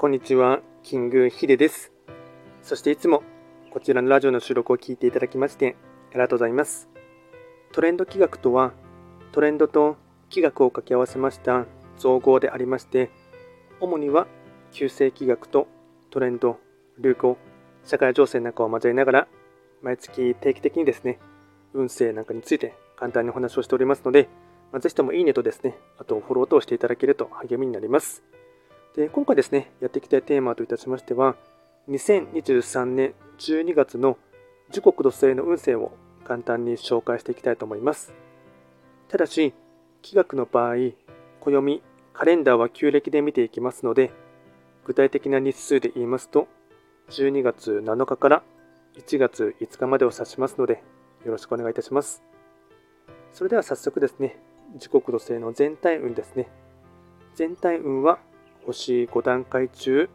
こんにちは、キングヒデです。そしていつもこちらのラジオの収録を聞いていただきましてありがとうございます。トレンド企画とは、トレンドと企画を掛け合わせました造語でありまして、主には旧世企画とトレンド、流行、社会情勢なんかを交えながら、毎月定期的にですね、運勢なんかについて簡単にお話をしておりますので、まあ、ぜひともいいねとですね、あとフォローとしていただけると励みになります。で、今回ですね、やっていきたいテーマといたしましては、2023年12月の時刻土星の運勢を簡単に紹介していきたいと思います。ただし、気学の場合、暦、カレンダーは旧暦で見ていきますので、具体的な日数で言いますと、12月7日から1月5日までを指しますので、よろしくお願いいたします。それでは早速ですね、時刻土星の全体運ですね。全体運は星5段階中、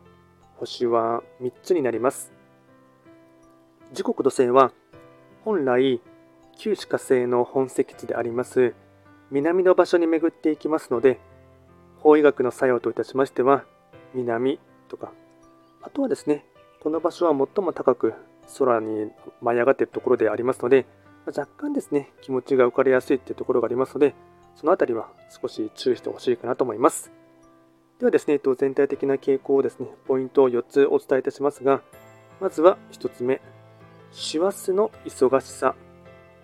星は3つになります。時刻土星は本来、旧歯科星の本石地であります南の場所に巡っていきますので、法医学の作用といたしましては、南とか、あとはですね、この場所は最も高く空に舞い上がっているところでありますので、若干ですね、気持ちが浮かれやすいっていうところがありますので、そのあたりは少し注意してほしいかなと思います。ではですね、全体的な傾向をですね、ポイントを4つお伝えいたしますが、まずは1つ目、師走の忙しさ、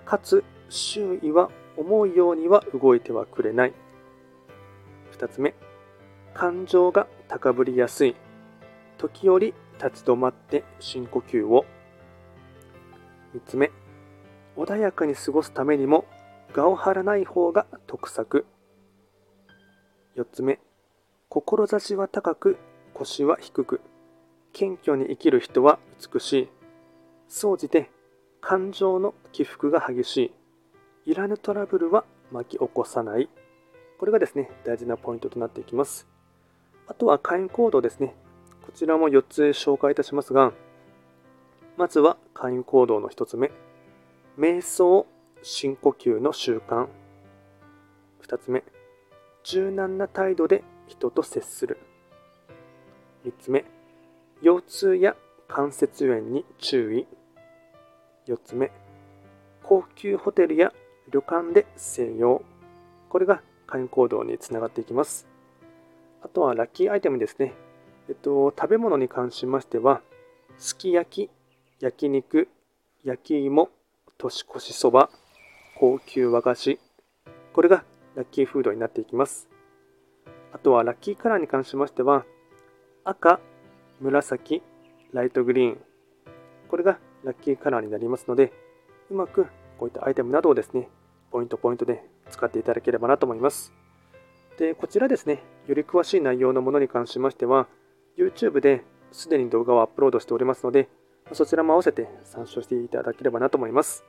かつ周囲は思うようには動いてはくれない。2つ目、感情が高ぶりやすい、時折立ち止まって深呼吸を。3つ目、穏やかに過ごすためにも我を張らない方が得策。4つ目、志は高く、腰は低く、謙虚に生きる人は美しい。総じて、感情の起伏が激しい。いらぬトラブルは巻き起こさない。これがですね、大事なポイントとなっていきます。あとは会員行動ですね。こちらも4つ紹介いたしますが、まずは会員行動の1つ目。瞑想、深呼吸の習慣。2つ目。柔軟な態度で人と接する。3つ目、腰痛や関節炎に注意。4つ目、高級ホテルや旅館で静養。これが会員行動につながっていきます。あとはラッキーアイテムですね。えっと、食べ物に関しましては、すき焼き、焼肉、焼き芋、年越しそば、高級和菓子。これがラッキーフードになっていきます。あとはラッキーカラーに関しましては、赤、紫、ライトグリーン。これがラッキーカラーになりますので、うまくこういったアイテムなどをですね、ポイントポイントで使っていただければなと思います。で、こちらですね、より詳しい内容のものに関しましては、YouTube ですでに動画をアップロードしておりますので、そちらも合わせて参照していただければなと思います。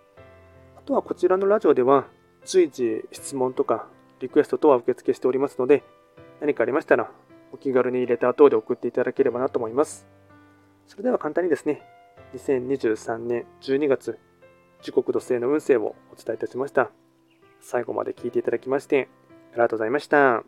あとはこちらのラジオでは、随時質問とかリクエスト等は受付しておりますので、何かありましたら、お気軽にレター等で送っていただければなと思います。それでは簡単にですね、2023年12月、時刻土星の運勢をお伝えいたしました。最後まで聞いていただきまして、ありがとうございました。